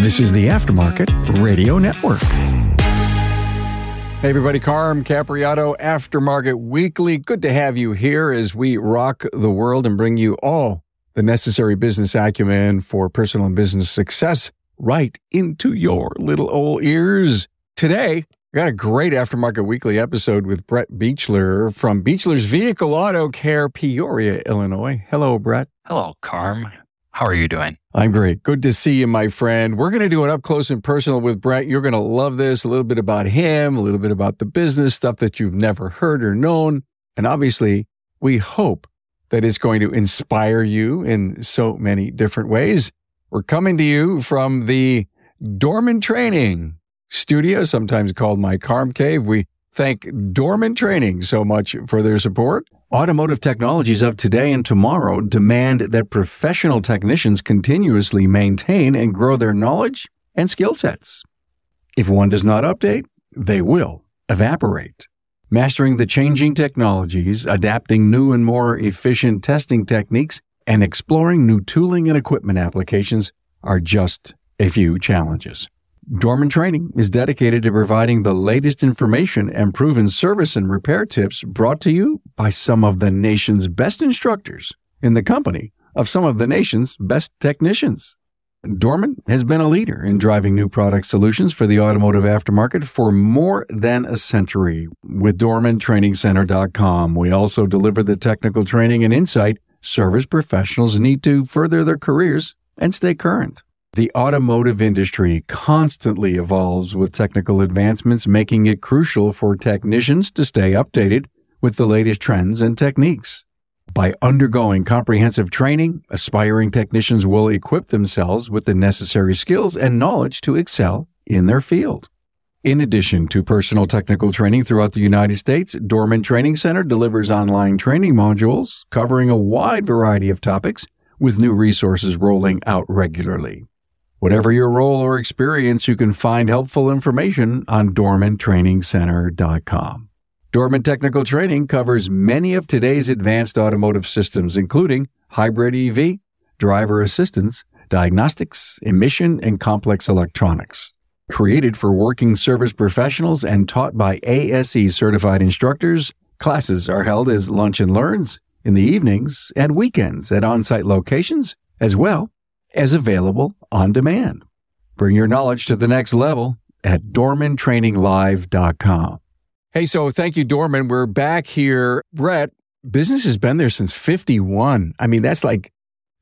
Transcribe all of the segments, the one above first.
This is the Aftermarket Radio Network. Hey, everybody, Carm Capriotto, Aftermarket Weekly. Good to have you here as we rock the world and bring you all the necessary business acumen for personal and business success right into your little old ears. Today, we got a great Aftermarket Weekly episode with Brett Beachler from Beachler's Vehicle Auto Care, Peoria, Illinois. Hello, Brett. Hello, Carm. How are you doing? I'm great. Good to see you, my friend. We're going to do an up close and personal with Brett. You're going to love this. A little bit about him, a little bit about the business, stuff that you've never heard or known. And obviously, we hope that it's going to inspire you in so many different ways. We're coming to you from the Dorman Training Studio, sometimes called my Carm Cave. We thank Dorman Training so much for their support. Automotive technologies of today and tomorrow demand that professional technicians continuously maintain and grow their knowledge and skill sets. If one does not update, they will evaporate. Mastering the changing technologies, adapting new and more efficient testing techniques, and exploring new tooling and equipment applications are just a few challenges. Dorman Training is dedicated to providing the latest information and proven service and repair tips brought to you by some of the nation's best instructors in the company of some of the nation's best technicians. Dorman has been a leader in driving new product solutions for the automotive aftermarket for more than a century. With DormanTrainingCenter.com, we also deliver the technical training and insight service professionals need to further their careers and stay current. The automotive industry constantly evolves with technical advancements, making it crucial for technicians to stay updated with the latest trends and techniques. By undergoing comprehensive training, aspiring technicians will equip themselves with the necessary skills and knowledge to excel in their field. In addition to personal technical training throughout the United States, Dorman Training Center delivers online training modules covering a wide variety of topics with new resources rolling out regularly. Whatever your role or experience, you can find helpful information on dormantrainingcenter.com. Dorman Technical Training covers many of today's advanced automotive systems, including hybrid EV, driver assistance, diagnostics, emission, and complex electronics. Created for working service professionals and taught by ASE certified instructors, classes are held as lunch and learns in the evenings and weekends at on site locations, as well as available on demand. Bring your knowledge to the next level at dormantraininglive.com. Hey, so thank you, Dorman. We're back here. Brett, business has been there since 51. I mean, that's like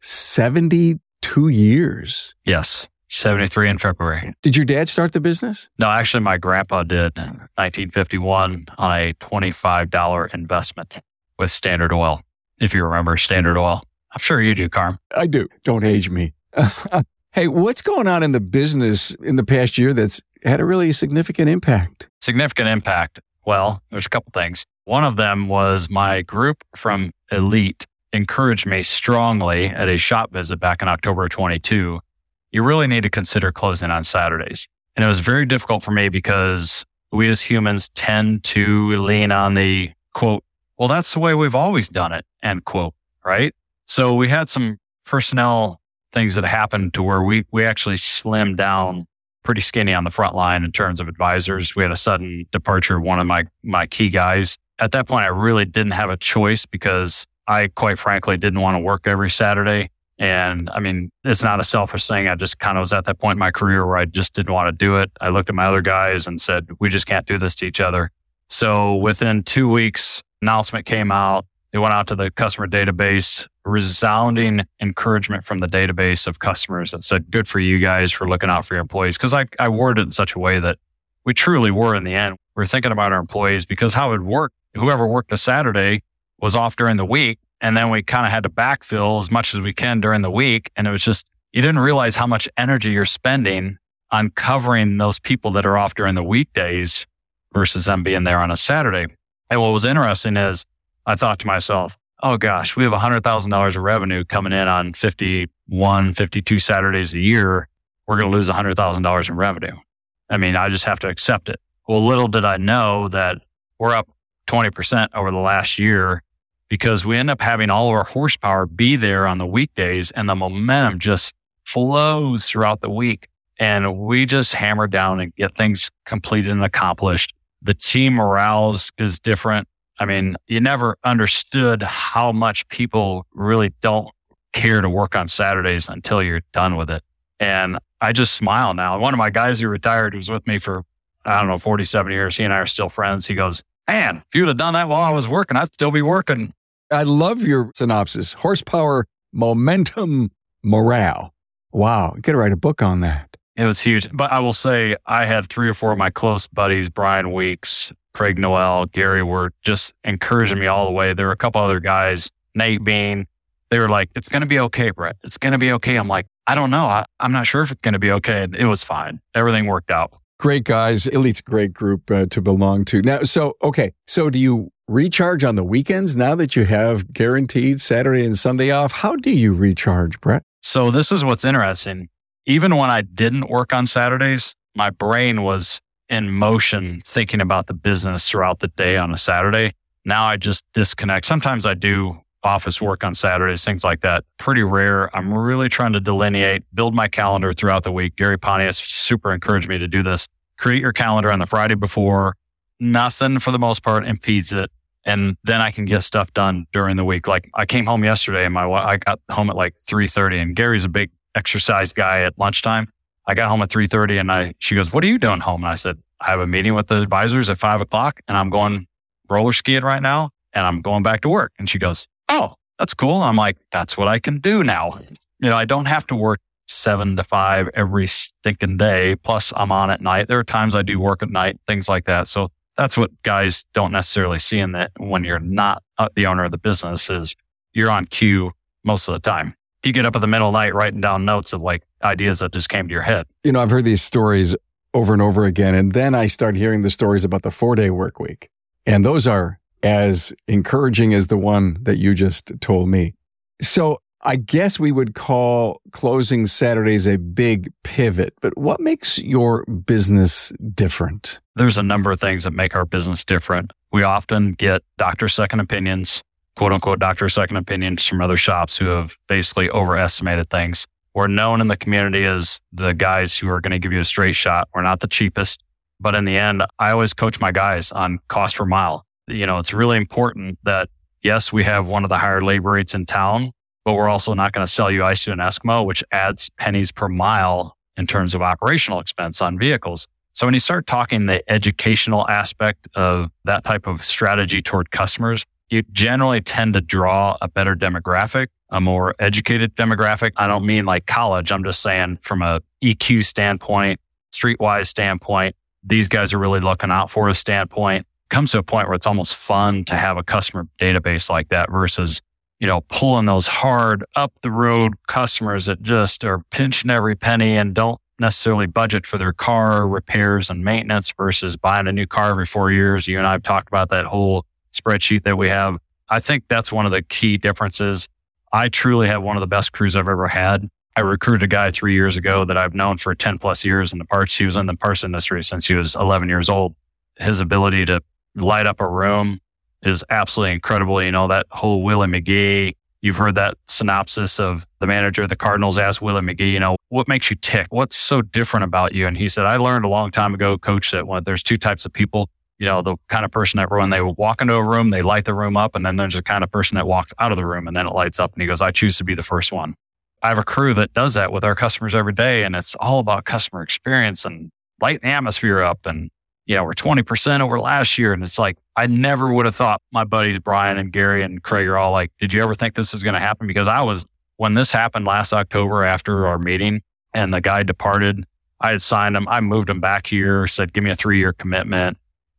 72 years. Yes. 73 in February. Did your dad start the business? No, actually, my grandpa did 1951 on a $25 investment with Standard Oil. If you remember Standard Oil, I'm sure you do, Carm. I do. Don't age me. hey, what's going on in the business in the past year that's had a really significant impact? Significant impact. Well, there's a couple things. One of them was my group from Elite encouraged me strongly at a shop visit back in October 22. You really need to consider closing on Saturdays. And it was very difficult for me because we as humans tend to lean on the quote, well, that's the way we've always done it, end quote, right? So we had some personnel things that happened to where we, we actually slimmed down pretty skinny on the front line in terms of advisors. We had a sudden departure of one of my, my key guys. At that point, I really didn't have a choice because I quite frankly didn't want to work every Saturday. And I mean, it's not a selfish thing. I just kind of was at that point in my career where I just didn't want to do it. I looked at my other guys and said, we just can't do this to each other. So within two weeks, announcement came out. It went out to the customer database resounding encouragement from the database of customers that said, good for you guys for looking out for your employees. Cause I, I worded it in such a way that we truly were in the end. We are thinking about our employees because how it worked, whoever worked a Saturday was off during the week. And then we kind of had to backfill as much as we can during the week. And it was just, you didn't realize how much energy you're spending on covering those people that are off during the weekdays versus them being there on a Saturday. And what was interesting is I thought to myself, oh gosh, we have $100,000 of revenue coming in on 51, 52 Saturdays a year. We're going to lose $100,000 in revenue. I mean, I just have to accept it. Well, little did I know that we're up 20% over the last year because we end up having all of our horsepower be there on the weekdays and the momentum just flows throughout the week. And we just hammer down and get things completed and accomplished. The team morale is different. I mean, you never understood how much people really don't care to work on Saturdays until you're done with it. And I just smile now. One of my guys who retired, who's with me for, I don't know, 47 years, he and I are still friends. He goes, Man, if you'd have done that while I was working, I'd still be working. I love your synopsis horsepower, momentum, morale. Wow. You could write a book on that. It was huge. But I will say, I had three or four of my close buddies, Brian Weeks, Craig Noel, Gary, were just encouraging me all the way. There were a couple other guys, Nate Bean. They were like, it's going to be okay, Brett. It's going to be okay. I'm like, I don't know. I, am not sure if it's going to be okay. It was fine. Everything worked out. Great guys. Elite's a great group uh, to belong to. Now, so, okay. So do you recharge on the weekends now that you have guaranteed Saturday and Sunday off? How do you recharge, Brett? So this is what's interesting. Even when I didn't work on Saturdays, my brain was in motion thinking about the business throughout the day on a Saturday. Now I just disconnect. Sometimes I do office work on Saturdays, things like that. Pretty rare. I'm really trying to delineate, build my calendar throughout the week. Gary Pontius super encouraged me to do this. Create your calendar on the Friday before. Nothing for the most part impedes it. And then I can get stuff done during the week. Like I came home yesterday and my I got home at like 3:30 and Gary's a big exercise guy at lunchtime. I got home at 3:30 and I she goes, "What are you doing home?" And I said, "I have a meeting with the advisors at five o'clock and I'm going roller skiing right now and I'm going back to work." And she goes, oh, that's cool. I'm like, that's what I can do now. You know, I don't have to work seven to five every stinking day. Plus, I'm on at night. There are times I do work at night, things like that. So that's what guys don't necessarily see in that when you're not uh, the owner of the business is you're on cue most of the time. You get up in the middle of the night writing down notes of like ideas that just came to your head. You know, I've heard these stories over and over again. And then I start hearing the stories about the four day work week. And those are as encouraging as the one that you just told me. So I guess we would call closing Saturdays a big pivot, but what makes your business different? There's a number of things that make our business different. We often get doctor second opinions, quote unquote doctor second opinions from other shops who have basically overestimated things. We're known in the community as the guys who are going to give you a straight shot. We're not the cheapest, but in the end, I always coach my guys on cost per mile you know, it's really important that yes, we have one of the higher labor rates in town, but we're also not going to sell you ice to an Eskimo, which adds pennies per mile in terms of operational expense on vehicles. So when you start talking the educational aspect of that type of strategy toward customers, you generally tend to draw a better demographic, a more educated demographic. I don't mean like college. I'm just saying from a EQ standpoint, streetwise standpoint, these guys are really looking out for a standpoint comes to a point where it's almost fun to have a customer database like that versus, you know, pulling those hard up the road customers that just are pinching every penny and don't necessarily budget for their car repairs and maintenance versus buying a new car every four years. You and I have talked about that whole spreadsheet that we have. I think that's one of the key differences. I truly have one of the best crews I've ever had. I recruited a guy three years ago that I've known for 10 plus years in the parts. He was in the parts industry since he was 11 years old. His ability to light up a room is absolutely incredible. You know, that whole Willie McGee, you've heard that synopsis of the manager of the Cardinals asked Willie McGee, you know, what makes you tick? What's so different about you? And he said, I learned a long time ago, coach, that when there's two types of people, you know, the kind of person that when they walk into a room, they light the room up. And then there's the kind of person that walks out of the room and then it lights up. And he goes, I choose to be the first one. I have a crew that does that with our customers every day. And it's all about customer experience and light the atmosphere up and you know, we're 20% over last year. And it's like, I never would have thought my buddies, Brian and Gary and Craig are all like, did you ever think this is going to happen? Because I was, when this happened last October after our meeting and the guy departed, I had signed him. I moved him back here, said, give me a three year commitment.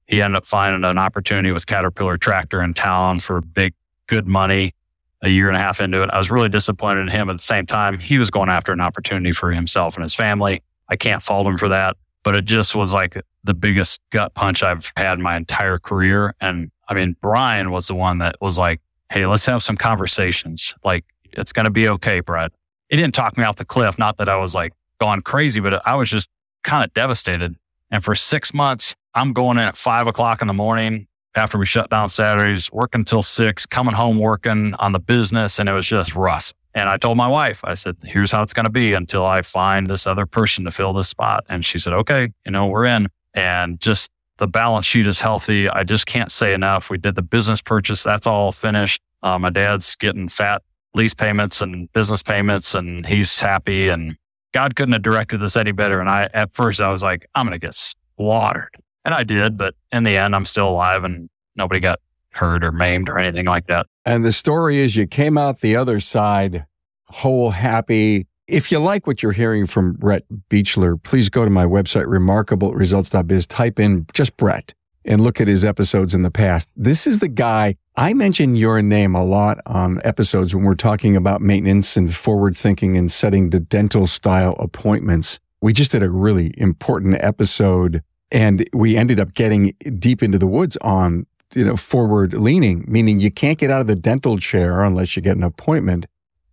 He ended up finding an opportunity with Caterpillar Tractor in town for big, good money a year and a half into it. I was really disappointed in him. At the same time, he was going after an opportunity for himself and his family. I can't fault him for that but it just was like the biggest gut punch I've had my entire career. And I mean, Brian was the one that was like, Hey, let's have some conversations. Like, it's going to be okay, Brett. It didn't talk me off the cliff. Not that I was like gone crazy, but I was just kind of devastated. And for six months, I'm going in at five o'clock in the morning after we shut down Saturdays, working till six, coming home working on the business. And it was just rough. And I told my wife, I said, here's how it's going to be until I find this other person to fill this spot. And she said, okay, you know, we're in. And just the balance sheet is healthy. I just can't say enough. We did the business purchase. That's all finished. Uh, my dad's getting fat lease payments and business payments and he's happy. And God couldn't have directed this any better. And I, at first I was like, I'm going to get slaughtered. And I did, but in the end, I'm still alive and nobody got hurt or maimed or anything like that. And the story is you came out the other side whole, happy. If you like what you're hearing from Brett Beachler, please go to my website, remarkableresults.biz, type in just Brett and look at his episodes in the past. This is the guy I mention your name a lot on episodes when we're talking about maintenance and forward thinking and setting the dental style appointments. We just did a really important episode and we ended up getting deep into the woods on you know, forward leaning, meaning you can't get out of the dental chair unless you get an appointment.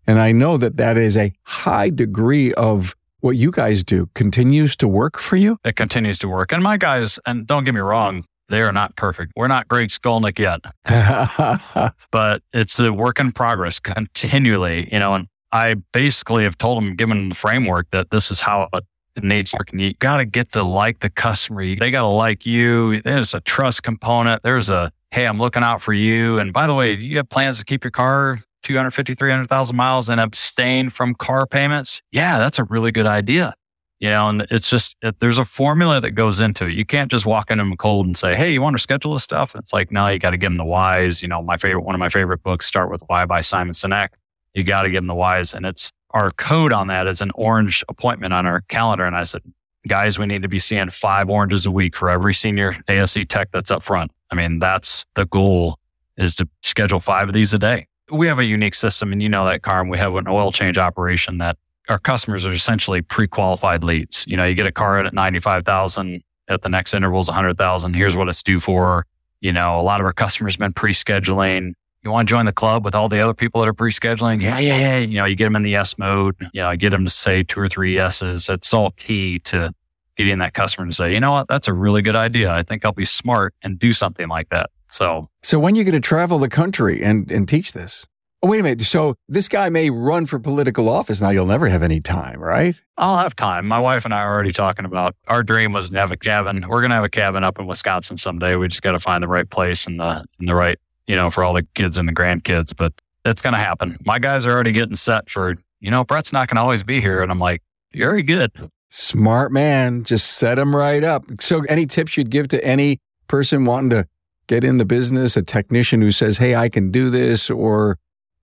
And I know that that is a high degree of what you guys do continues to work for you. It continues to work. And my guys, and don't get me wrong, they are not perfect. We're not Greg Skolnick yet, but it's a work in progress continually, you know, and I basically have told them, given the framework that this is how it needs working. You got to get to like the customer. They got to like you. There's a trust component. There's a, hey, I'm looking out for you. And by the way, do you have plans to keep your car 250, 300,000 miles and abstain from car payments? Yeah, that's a really good idea. You know, and it's just, it, there's a formula that goes into it. You can't just walk in them cold and say, Hey, you want to schedule this stuff? It's like, no, you got to give them the whys. You know, my favorite, one of my favorite books, Start with Why by Simon Sinek. You got to give them the whys. And it's, our code on that is an orange appointment on our calendar. And I said, guys, we need to be seeing five oranges a week for every senior ASE tech that's up front. I mean, that's the goal is to schedule five of these a day. We have a unique system and you know that Carm, we have an oil change operation that our customers are essentially pre-qualified leads. You know, you get a car at 95,000 at the next interval is 100,000. Here's what it's due for. You know, a lot of our customers have been pre-scheduling you want to join the club with all the other people that are pre-scheduling? Yeah, yeah, yeah. You know, you get them in the yes mode. You know, I get them to say two or three yeses. It's all key to getting that customer to say, you know what, that's a really good idea. I think I'll be smart and do something like that. So, so when you get to travel the country and, and teach this? Oh, wait a minute. So this guy may run for political office. Now you'll never have any time, right? I'll have time. My wife and I are already talking about our dream was to have a cabin. We're going to have a cabin up in Wisconsin someday. We just got to find the right place and the, and the right you know, for all the kids and the grandkids, but it's going to happen. My guys are already getting set for, you know, Brett's not going to always be here. And I'm like, very good. Smart man. Just set him right up. So, any tips you'd give to any person wanting to get in the business, a technician who says, Hey, I can do this, or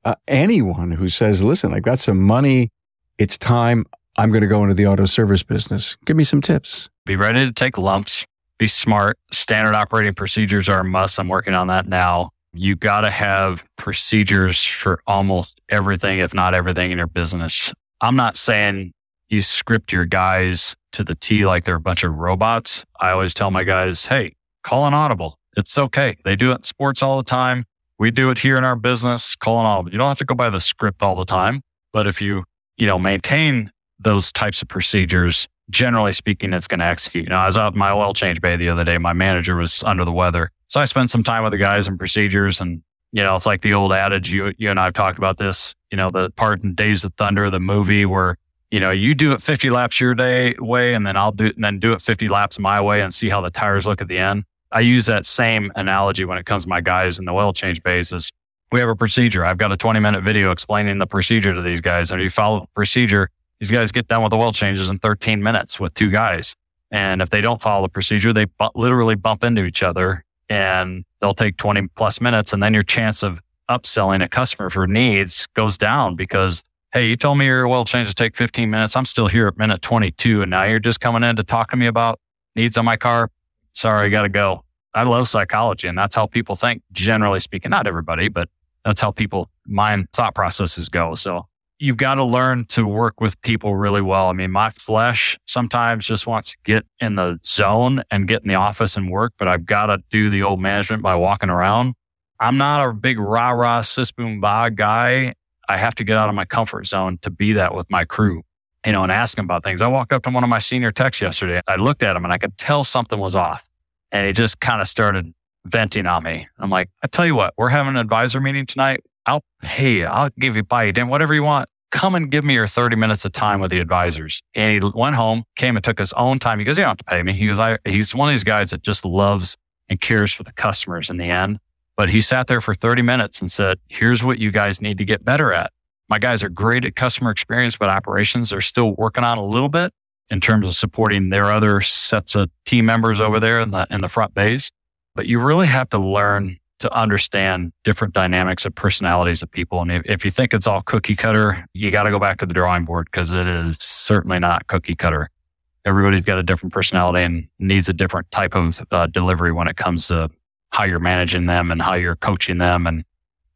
uh, anyone who says, Listen, I've got some money. It's time. I'm going to go into the auto service business. Give me some tips. Be ready to take lumps. Be smart. Standard operating procedures are a must. I'm working on that now you got to have procedures for almost everything, if not everything in your business. I'm not saying you script your guys to the T like they're a bunch of robots. I always tell my guys, hey, call an audible. It's okay. They do it in sports all the time. We do it here in our business. Call an audible. You don't have to go by the script all the time. But if you, you know, maintain those types of procedures, generally speaking, it's going to execute. You know, I was out in my oil change bay the other day. My manager was under the weather. So I spent some time with the guys and procedures and, you know, it's like the old adage, you, you and I have talked about this, you know, the part in Days of Thunder, the movie where, you know, you do it 50 laps your day way and then I'll do, and then do it 50 laps my way and see how the tires look at the end. I use that same analogy when it comes to my guys in the oil change bases. We have a procedure. I've got a 20 minute video explaining the procedure to these guys. And if you follow the procedure, these guys get done with the oil changes in 13 minutes with two guys. And if they don't follow the procedure, they bu- literally bump into each other and they'll take 20 plus minutes. And then your chance of upselling a customer for needs goes down because, hey, you told me your oil change to take 15 minutes. I'm still here at minute 22. And now you're just coming in to talk to me about needs on my car. Sorry, I got to go. I love psychology and that's how people think, generally speaking. Not everybody, but that's how people mind thought processes go. So you've got to learn to work with people really well. I mean, my flesh sometimes just wants to get in the zone and get in the office and work, but I've got to do the old management by walking around. I'm not a big rah rah sis boom bah guy. I have to get out of my comfort zone to be that with my crew, you know, and ask them about things. I walked up to one of my senior techs yesterday. I looked at him and I could tell something was off and he just kind of started venting on me. I'm like, I tell you what, we're having an advisor meeting tonight. I'll, hey, I'll give you buy you dinner, whatever you want. Come and give me your 30 minutes of time with the advisors. And he went home, came and took his own time. He goes, you don't have to pay me. He goes, I, he's one of these guys that just loves and cares for the customers in the end. But he sat there for 30 minutes and said, here's what you guys need to get better at. My guys are great at customer experience, but operations are still working on a little bit in terms of supporting their other sets of team members over there in the, in the front bays. But you really have to learn to understand different dynamics of personalities of people. And if, if you think it's all cookie cutter, you got to go back to the drawing board because it is certainly not cookie cutter. Everybody's got a different personality and needs a different type of uh, delivery when it comes to how you're managing them and how you're coaching them and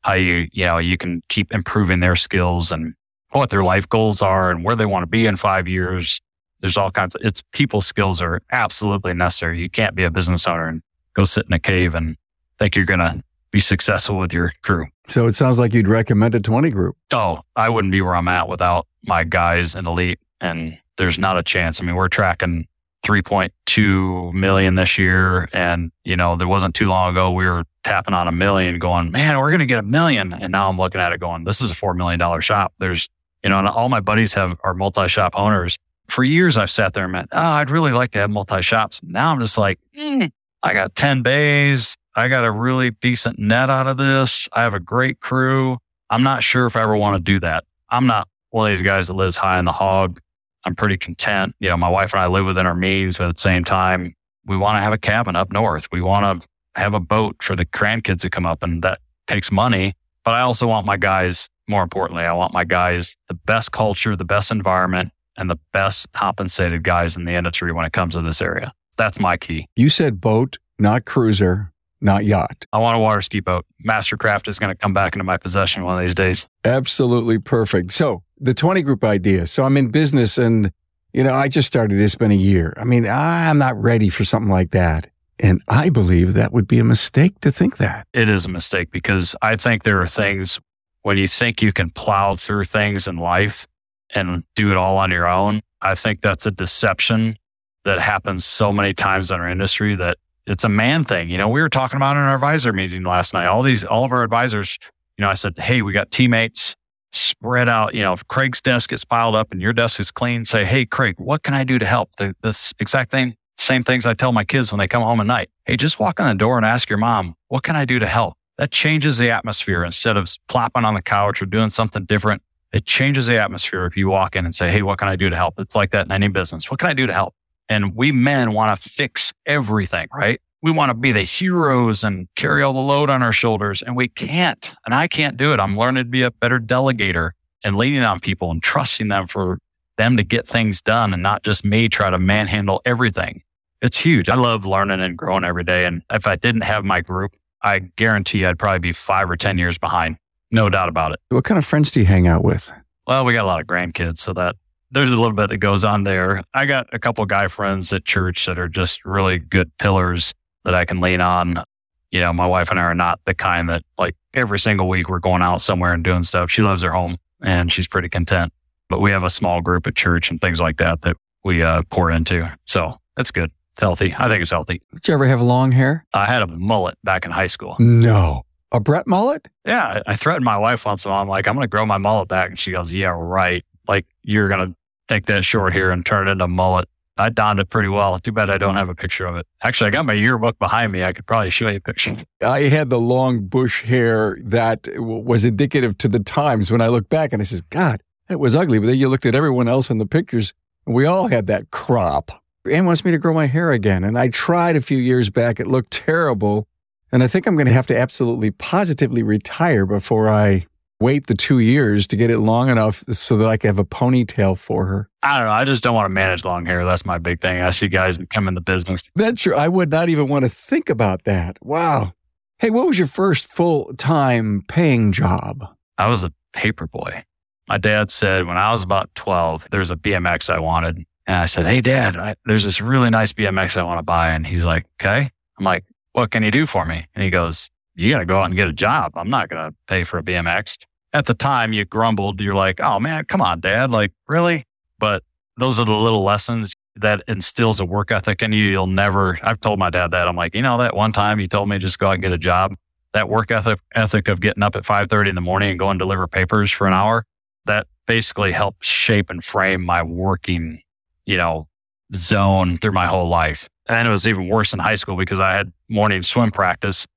how you, you know, you can keep improving their skills and what their life goals are and where they want to be in five years. There's all kinds of, it's people skills are absolutely necessary. You can't be a business owner and go sit in a cave and think you're going to be successful with your crew. So it sounds like you'd recommend a 20 group. Oh, I wouldn't be where I'm at without my guys and elite. And there's not a chance. I mean, we're tracking 3.2 million this year. And, you know, there wasn't too long ago, we were tapping on a million going, man, we're going to get a million. And now I'm looking at it going, this is a $4 million shop. There's, you know, and all my buddies have are multi shop owners. For years, I've sat there and meant, oh, I'd really like to have multi shops. Now I'm just like, mm, I got 10 bays. I got a really decent net out of this. I have a great crew. I'm not sure if I ever want to do that. I'm not one of these guys that lives high in the hog. I'm pretty content. You know, my wife and I live within our means, but at the same time, we want to have a cabin up north. We want to have a boat for the grandkids to come up, and that takes money. But I also want my guys, more importantly, I want my guys the best culture, the best environment, and the best compensated guys in the industry when it comes to this area. That's my key. You said boat, not cruiser, not yacht. I want a water ski boat. Mastercraft is going to come back into my possession one of these days. Absolutely perfect. So the 20 group idea. So I'm in business and, you know, I just started. It's been a year. I mean, I'm not ready for something like that. And I believe that would be a mistake to think that. It is a mistake because I think there are things when you think you can plow through things in life and do it all on your own. I think that's a deception that happens so many times in our industry that it's a man thing. You know, we were talking about in our advisor meeting last night. All these, all of our advisors, you know, I said, Hey, we got teammates spread out. You know, if Craig's desk gets piled up and your desk is clean, say, Hey, Craig, what can I do to help? The, this exact thing, same things I tell my kids when they come home at night. Hey, just walk on the door and ask your mom, what can I do to help? That changes the atmosphere instead of plopping on the couch or doing something different. It changes the atmosphere if you walk in and say, Hey, what can I do to help? It's like that in any business. What can I do to help? And we men want to fix everything, right? We want to be the heroes and carry all the load on our shoulders and we can't. And I can't do it. I'm learning to be a better delegator and leaning on people and trusting them for them to get things done and not just me try to manhandle everything. It's huge. I love learning and growing every day. And if I didn't have my group, I guarantee I'd probably be five or 10 years behind. No doubt about it. What kind of friends do you hang out with? Well, we got a lot of grandkids, so that there's a little bit that goes on there. I got a couple guy friends at church that are just really good pillars that I can lean on. You know, my wife and I are not the kind that like every single week we're going out somewhere and doing stuff. She loves her home and she's pretty content. But we have a small group at church and things like that that we uh, pour into. So that's good. It's healthy. I think it's healthy. Did you ever have long hair? I had a mullet back in high school. No. A Brett mullet? Yeah. I threatened my wife once in a while. I'm like, I'm going to grow my mullet back. And she goes, Yeah, right. Like, you're going to take that short here and turn it into mullet. I donned it pretty well. Too bad I don't mm-hmm. have a picture of it. Actually, I got my yearbook behind me. I could probably show you a picture. I had the long bush hair that was indicative to the times when I look back and I says, God, that was ugly. But then you looked at everyone else in the pictures and we all had that crop. Anne wants me to grow my hair again. And I tried a few years back. It looked terrible. And I think I'm going to have to absolutely positively retire before I wait the two years to get it long enough so that I can have a ponytail for her. I don't know. I just don't want to manage long hair. That's my big thing. I see guys that come in the business. That's true. I would not even want to think about that. Wow. Hey, what was your first full time paying job? I was a paper boy. My dad said when I was about 12, there's a BMX I wanted. And I said, Hey, dad, I, there's this really nice BMX I want to buy. And he's like, Okay. I'm like, What can you do for me? And he goes, you got to go out and get a job. I'm not going to pay for a BMX. At the time, you grumbled. You're like, oh man, come on, dad. Like, really? But those are the little lessons that instills a work ethic in you. You'll never, I've told my dad that. I'm like, you know, that one time you told me just go out and get a job. that work ethic, ethic of getting up at 5.30 in the morning and going deliver papers for an hour, that basically helped shape and frame my working, you know, zone through my whole life. And it was even worse in high school because I had morning swim practice.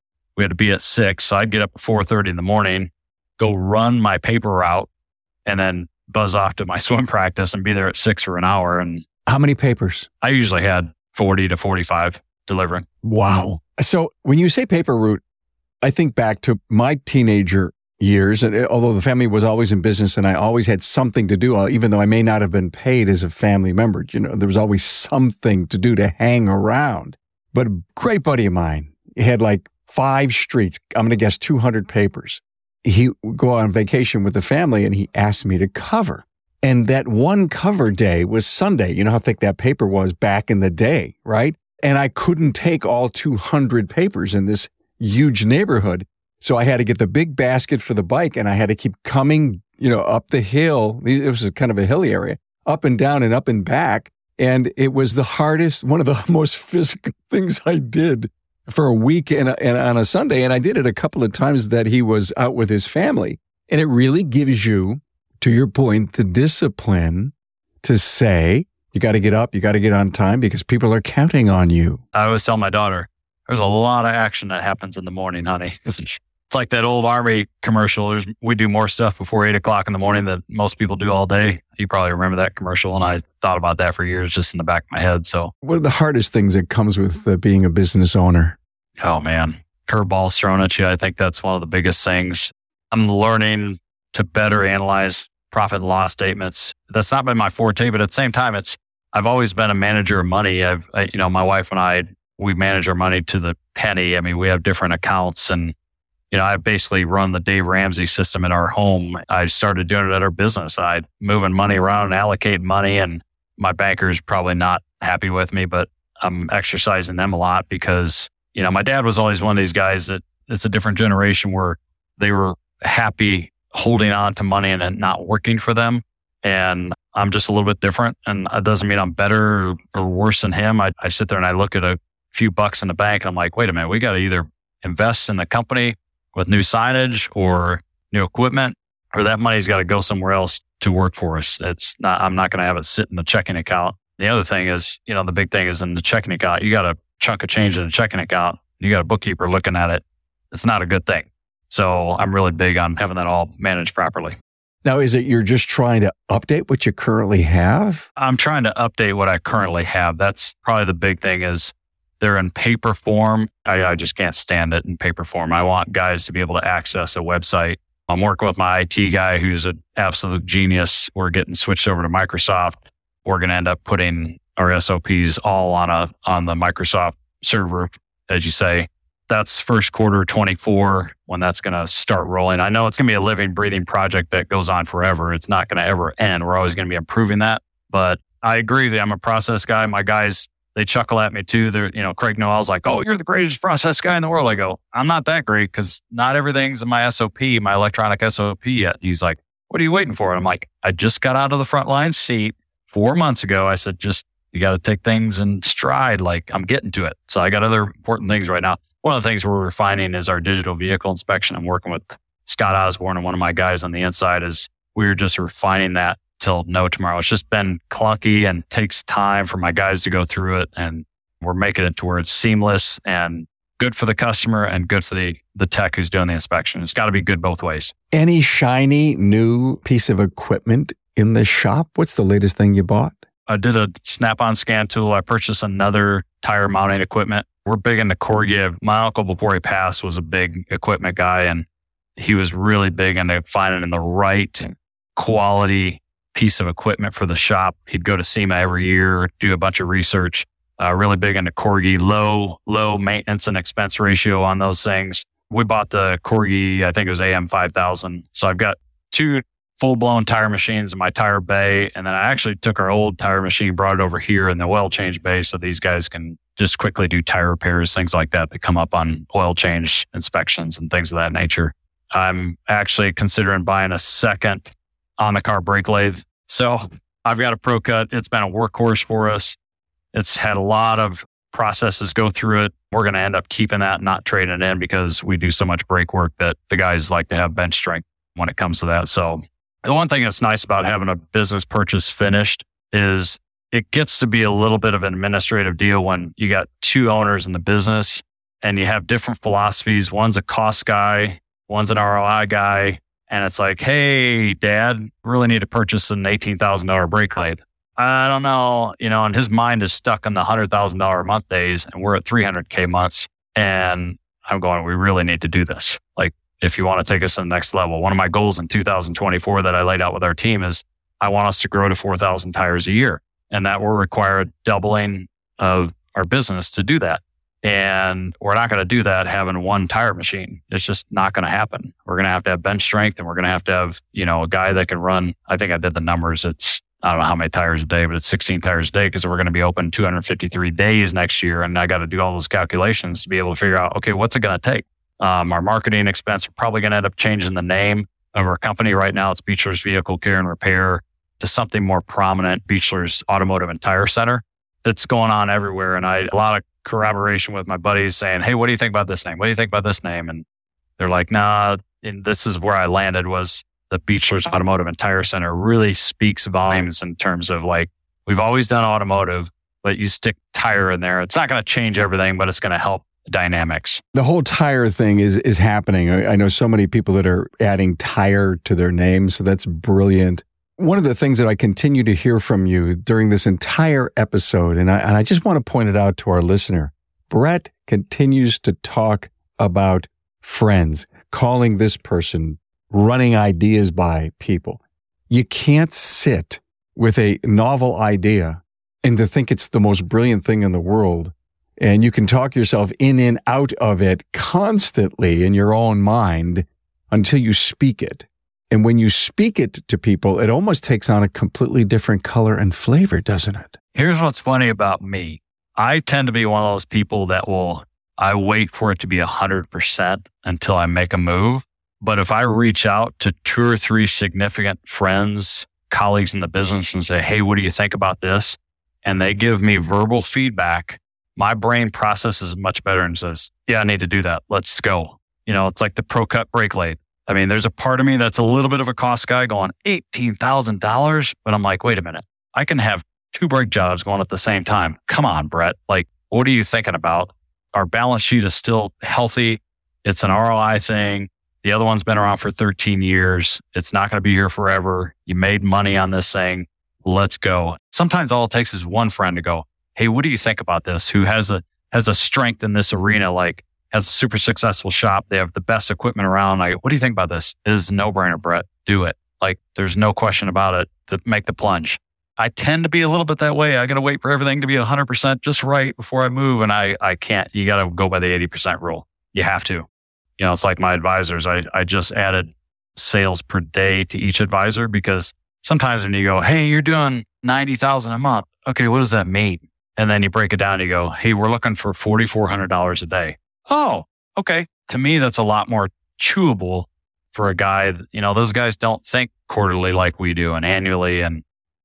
We had to be at six. So I'd get up at 4.30 in the morning, go run my paper route and then buzz off to my swim practice and be there at six for an hour. And how many papers? I usually had 40 to 45 delivering. Wow. So when you say paper route, I think back to my teenager years. And uh, although the family was always in business and I always had something to do, uh, even though I may not have been paid as a family member, you know, there was always something to do to hang around. But a great buddy of mine, he had like five streets. I'm going to guess 200 papers. He go on vacation with the family and he asked me to cover. And that one cover day was Sunday. You know how thick that paper was back in the day, right? And I couldn't take all 200 papers in this huge neighborhood. So I had to get the big basket for the bike and I had to keep coming, you know, up the hill. It was kind of a hilly area, up and down and up and back. And it was the hardest, one of the most physical things I did for a week and, and on a Sunday. And I did it a couple of times that he was out with his family. And it really gives you, to your point, the discipline to say, you got to get up, you got to get on time because people are counting on you. I always tell my daughter, there's a lot of action that happens in the morning, honey. It's like that old army commercial. There's, we do more stuff before eight o'clock in the morning that most people do all day. You probably remember that commercial. And I thought about that for years just in the back of my head. So what are the hardest things that comes with uh, being a business owner? Oh man, curveballs thrown at you. I think that's one of the biggest things. I'm learning to better analyze profit and loss statements. That's not been my forte, but at the same time, it's, I've always been a manager of money. I've, I, you know, my wife and I, we manage our money to the penny. I mean, we have different accounts and you know, I basically run the Dave Ramsey system in our home. I started doing it at our business. I moving money around and allocate money and my banker's probably not happy with me, but I'm exercising them a lot because, you know, my dad was always one of these guys that it's a different generation where they were happy holding on to money and not working for them. And I'm just a little bit different. And it doesn't mean I'm better or worse than him. I, I sit there and I look at a few bucks in the bank and I'm like, wait a minute, we got to either invest in the company with new signage or new equipment, or that money's got to go somewhere else to work for us. It's not, I'm not going to have it sit in the checking account. The other thing is, you know, the big thing is in the checking account, you got a chunk of change in the checking account. You got a bookkeeper looking at it. It's not a good thing. So I'm really big on having that all managed properly. Now, is it you're just trying to update what you currently have? I'm trying to update what I currently have. That's probably the big thing is they're in paper form. I, I just can't stand it in paper form. I want guys to be able to access a website. I'm working with my IT guy who's an absolute genius. We're getting switched over to Microsoft. We're going to end up putting our SOPs all on a on the Microsoft server, as you say. That's first quarter 24 when that's going to start rolling. I know it's going to be a living, breathing project that goes on forever. It's not going to ever end. We're always going to be improving that. But I agree that I'm a process guy. My guys they chuckle at me too. They're, you know, Craig Noel's like, Oh, you're the greatest process guy in the world. I go, I'm not that great because not everything's in my SOP, my electronic SOP yet. He's like, What are you waiting for? And I'm like, I just got out of the front line seat four months ago. I said, just you got to take things in stride. Like I'm getting to it. So I got other important things right now. One of the things we're refining is our digital vehicle inspection. I'm working with Scott Osborne and one of my guys on the inside is we're just refining that till no tomorrow. It's just been clunky and takes time for my guys to go through it. And we're making it to where it's seamless and good for the customer and good for the, the tech who's doing the inspection. It's got to be good both ways. Any shiny new piece of equipment in the shop? What's the latest thing you bought? I did a snap on scan tool. I purchased another tire mounting equipment. We're big into corrugated. My uncle, before he passed, was a big equipment guy and he was really big into finding the right quality piece of equipment for the shop. He'd go to SEMA every year, do a bunch of research, uh, really big into Corghi, low, low maintenance and expense ratio on those things. We bought the Corghi, I think it was AM 5000. So I've got two full blown tire machines in my tire bay. And then I actually took our old tire machine, brought it over here in the oil change bay so these guys can just quickly do tire repairs, things like that that come up on oil change inspections and things of that nature. I'm actually considering buying a second on the car brake lathe. So I've got a Pro Cut. It's been a workhorse for us. It's had a lot of processes go through it. We're going to end up keeping that, not trading it in because we do so much brake work that the guys like to have bench strength when it comes to that. So the one thing that's nice about having a business purchase finished is it gets to be a little bit of an administrative deal when you got two owners in the business and you have different philosophies. One's a cost guy, one's an ROI guy. And it's like, hey, dad, really need to purchase an $18,000 brake lathe. I don't know, you know, and his mind is stuck on the $100,000 a month days and we're at 300K months. And I'm going, we really need to do this. If you want to take us to the next level, one of my goals in 2024 that I laid out with our team is I want us to grow to 4,000 tires a year. And that will require doubling of our business to do that. And we're not going to do that having one tire machine. It's just not going to happen. We're going to have to have bench strength and we're going to have to have, you know, a guy that can run. I think I did the numbers. It's, I don't know how many tires a day, but it's 16 tires a day because we're going to be open 253 days next year. And I got to do all those calculations to be able to figure out, okay, what's it going to take? Um, our marketing expense, we're probably going to end up changing the name of our company. Right now, it's Beachler's Vehicle Care and Repair to something more prominent, Beachler's Automotive and Tire Center. That's going on everywhere. And I, a lot of corroboration with my buddies saying, Hey, what do you think about this name? What do you think about this name? And they're like, nah, and this is where I landed was the Beachler's Automotive and Tire Center really speaks volumes in terms of like, we've always done automotive, but you stick tire in there. It's not going to change everything, but it's going to help dynamics. The whole tire thing is is happening. I, know so many people that are adding tire to their names, so that's brilliant one of the things that I continue to hear from you during this entire episode, and I, and I just want to point it out to our listener, Brett continues to talk about friends, calling this person, running ideas by people. You can't sit with a novel idea and to think it's the most brilliant thing in the world. And you can talk yourself in and out of it constantly in your own mind until you speak it. And when you speak it to people, it almost takes on a completely different color and flavor, doesn't it? Here's what's funny about me. I tend to be one of those people that will, I wait for it to be 100% until I make a move. But if I reach out to two or three significant friends, colleagues in the business and say, Hey, what do you think about this? And they give me verbal feedback, my brain processes much better and says, Yeah, I need to do that. Let's go. You know, it's like the Pro Cut brake lathe. I mean, there's a part of me that's a little bit of a cost guy going $18,000. But I'm like, wait a minute. I can have two brake jobs going at the same time. Come on, Brett. Like, what are you thinking about? Our balance sheet is still healthy. It's an ROI thing. The other one's been around for 13 years. It's not going to be here forever. You made money on this thing. Let's go. Sometimes all it takes is one friend to go, Hey, what do you think about this? Who has a, has a strength in this arena? Like, has a super successful shop. They have the best equipment around. Like, what do you think about this? It is no brainer, Brett. Do it. Like, there's no question about it to make the plunge. I tend to be a little bit that way. I got to wait for everything to be 100% just right before I move. And I, I can't. You got to go by the 80% rule. You have to. You know, it's like my advisors. I, I just added sales per day to each advisor because sometimes when you go, Hey, you're doing 90,000 a month. Okay. What does that mean? And then you break it down. You go, Hey, we're looking for $4,400 a day oh, okay. To me, that's a lot more chewable for a guy. You know, those guys don't think quarterly like we do and annually. And,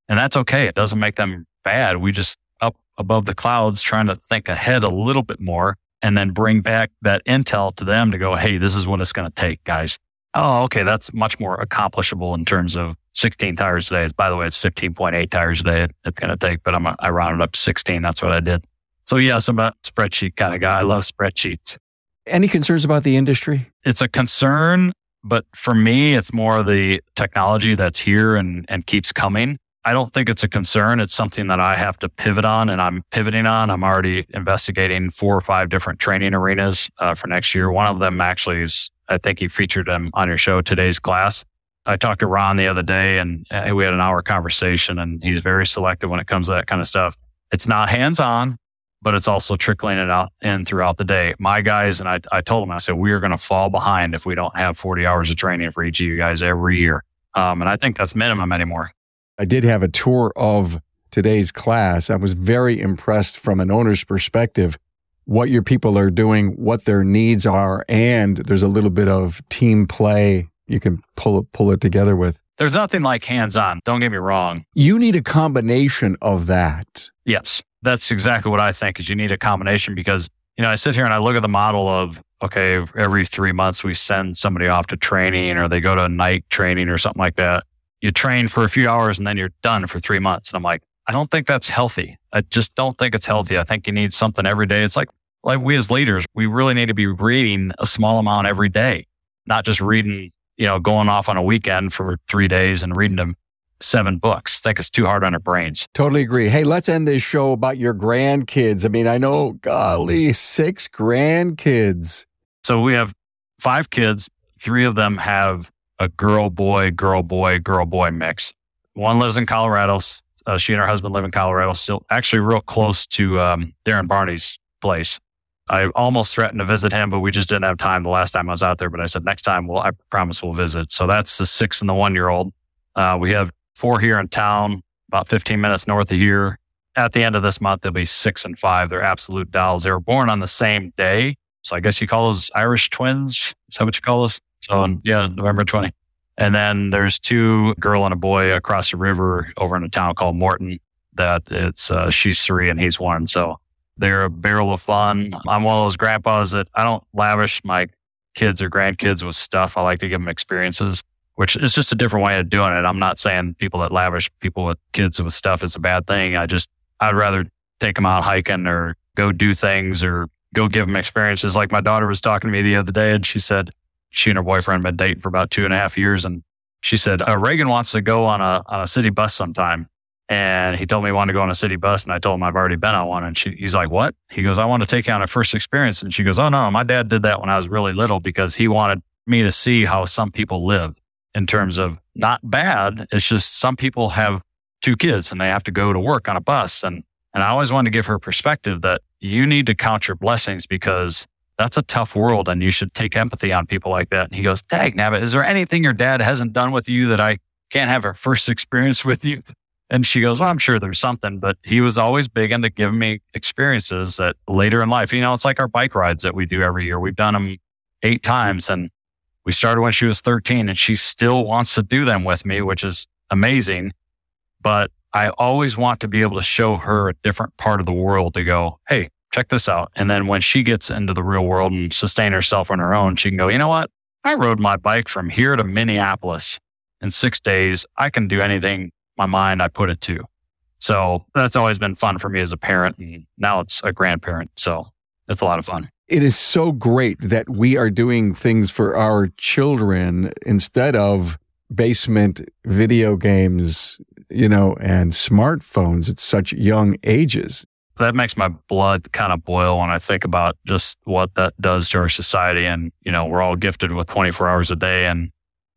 and that's okay. It doesn't make them bad. We just up above the clouds trying to think ahead a little bit more and then bring back that intel to them to go, Hey, this is what it's going to take, guys. Oh, okay. That's much more accomplishable in terms of 16 tires a day. By the way, it's 15.8 tires a day it's going to take, but I'm, I rounded up to 16. That's what I did. So yes, I'm a spreadsheet kind of guy. I love spreadsheets. Any concerns about the industry? It's a concern, but for me, it's more the technology that's here and, and keeps coming. I don't think it's a concern. It's something that I have to pivot on and I'm pivoting on. I'm already investigating four or five different training arenas uh, for next year. One of them actually is, I think you featured them on your show, today's class. I talked to Ron the other day and uh, we had an hour conversation and he's very selective when it comes to that kind of stuff. It's not hands on but it's also trickling it out in throughout the day. My guys, and I, I told them, I said, we are going to fall behind if we don't have 40 hours of training for each of you guys every year. Um, and I think that's minimum anymore. I did have a tour of today's class. I was very impressed from an owner's perspective, what your people are doing, what their needs are. And there's a little bit of team play you can pull it, pull it together with. There's nothing like hands on. Don't get me wrong. You need a combination of that. Yes. That's exactly what I think is you need a combination because, you know, I sit here and I look at the model of, okay, every three months we send somebody off to training or they go to a night training or something like that. You train for a few hours and then you're done for three months. And I'm like, I don't think that's healthy. I just don't think it's healthy. I think you need something every day. It's like, like we as leaders, we really need to be reading a small amount every day, not just reading, you know, going off on a weekend for three days and reading them seven books. I think it's too hard on our brains. Totally agree. Hey, let's end this show about your grandkids. I mean, I know, golly, six grandkids. So we have five kids. Three of them have a girl, boy, girl, boy, girl, boy mix. One lives in Colorado. Uh, she and her husband live in Colorado, still actually real close to um, Darren Barney's place. I almost threatened to visit him, but we just didn't have time the last time I was out there. But I said, next time, well, I promise we'll visit. So that's the six and the one year old. Uh, we have four here in town, about 15 minutes north of here. At the end of this month, they'll be six and five. They're absolute dolls. They were born on the same day. So I guess you call those Irish twins. Is that what you call those? So yeah, November 20. And then there's two girl and a boy across the river over in a town called Morton that it's, uh, she's three and he's one. So they're a barrel of fun. I'm one of those grandpas that I don't lavish my kids or grandkids with stuff. I like to give them experiences, which is just a different way of doing it. I'm not saying people that lavish people with kids with stuff is a bad thing. I just, I'd rather take them out hiking or go do things or go give them experiences. Like my daughter was talking to me the other day and she said she and her boyfriend been dating for about two and a half years. And she said, uh, Reagan wants to go on a, on a city bus sometime. And he told me he wanted to go on a city bus. And I told him I've already been on one. And she, he's like, what? He goes, I want to take you on a first experience. And she goes, oh, no, my dad did that when I was really little because he wanted me to see how some people live in terms of not bad. It's just some people have two kids and they have to go to work on a bus. And, and I always wanted to give her perspective that you need to count your blessings because that's a tough world and you should take empathy on people like that. And he goes, Dag Nabbit, is there anything your dad hasn't done with you that I can't have a first experience with you? And she goes, well, I'm sure there's something, but he was always big into giving me experiences that later in life, you know, it's like our bike rides that we do every year. We've done them eight times and we started when she was 13 and she still wants to do them with me, which is amazing. But I always want to be able to show her a different part of the world to go, Hey, check this out. And then when she gets into the real world and sustain herself on her own, she can go, you know what? I rode my bike from here to Minneapolis in six days. I can do anything my mind I put it to. So that's always been fun for me as a parent. And now it's a grandparent. So it's a lot of fun. It is so great that we are doing things for our children instead of basement video games, you know, and smartphones at such young ages. That makes my blood kind of boil when I think about just what that does to our society. And, you know, we're all gifted with 24 hours a day and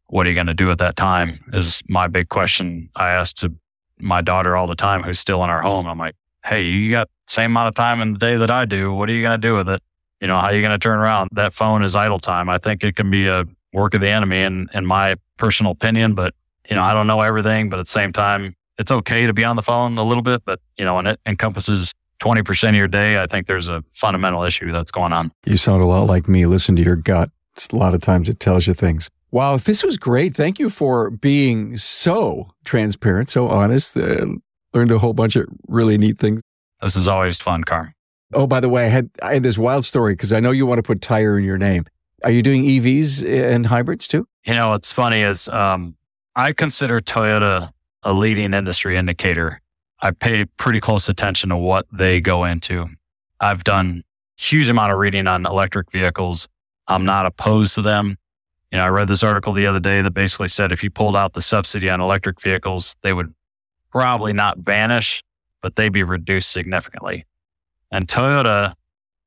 what are you going to do at that time is my big question I ask to my daughter all the time who's still in our home. I'm like, Hey, you got same amount of time in the day that I do. What are you going to do with it? You know, how are you going to turn around? That phone is idle time. I think it can be a work of the enemy in, in my personal opinion, but you know, I don't know everything, but at the same time, it's okay to be on the phone a little bit, but you know, and it encompasses 20% of your day. I think there's a fundamental issue that's going on. You sound a lot like me. Listen to your gut. It's a lot of times it tells you things. Wow, this was great. Thank you for being so transparent, so honest. Uh, learned a whole bunch of really neat things. This is always fun, Carm. Oh, by the way, I had I had this wild story because I know you want to put tire in your name. Are you doing EVs and hybrids too? You know, what's funny is um, I consider Toyota a leading industry indicator. I pay pretty close attention to what they go into. I've done huge amount of reading on electric vehicles. I'm not opposed to them. You know, I read this article the other day that basically said if you pulled out the subsidy on electric vehicles, they would probably not vanish, but they'd be reduced significantly. And Toyota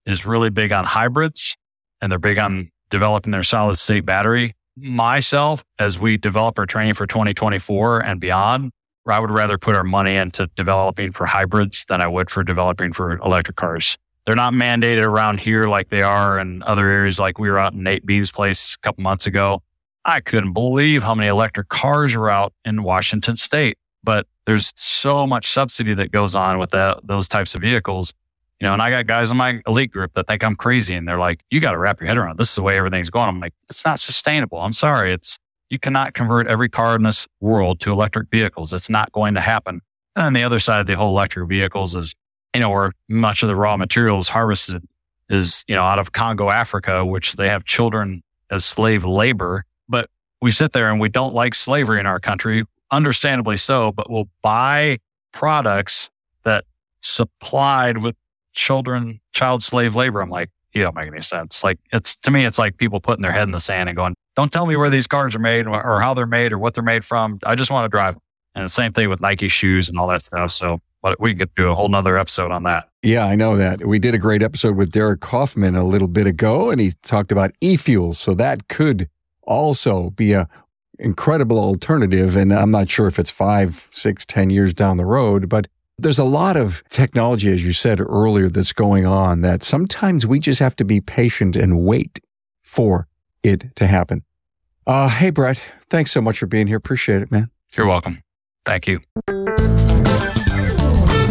is really big on hybrids and they're big on developing their solid state battery. Myself, as we develop our training for 2024 and beyond, I would rather put our money into developing for hybrids than I would for developing for electric cars. They're not mandated around here like they are in other areas. Like we were out in Nate Beam's place a couple months ago. I couldn't believe how many electric cars are out in Washington state, but there's so much subsidy that goes on with that, those types of vehicles. You know, and I got guys in my elite group that think I'm crazy and they're like, you got to wrap your head around it. this is the way everything's going. I'm like, it's not sustainable. I'm sorry. It's, You cannot convert every car in this world to electric vehicles. It's not going to happen. And the other side of the whole electric vehicles is, you know, where much of the raw material is harvested is, you know, out of Congo, Africa, which they have children as slave labor. But we sit there and we don't like slavery in our country, understandably so, but we'll buy products that supplied with children, child slave labor. I'm like, you don't make any sense. Like it's to me, it's like people putting their head in the sand and going, don't tell me where these cars are made or how they're made or what they're made from. I just want to drive. And the same thing with Nike shoes and all that stuff. So but we could do a whole nother episode on that. Yeah, I know that. We did a great episode with Derek Kaufman a little bit ago, and he talked about e-fuels. So that could also be a incredible alternative. And I'm not sure if it's five, six, ten years down the road, but there's a lot of technology, as you said earlier, that's going on that sometimes we just have to be patient and wait for it to happen. Uh, hey, Brett, thanks so much for being here. Appreciate it, man. You're welcome. Thank you.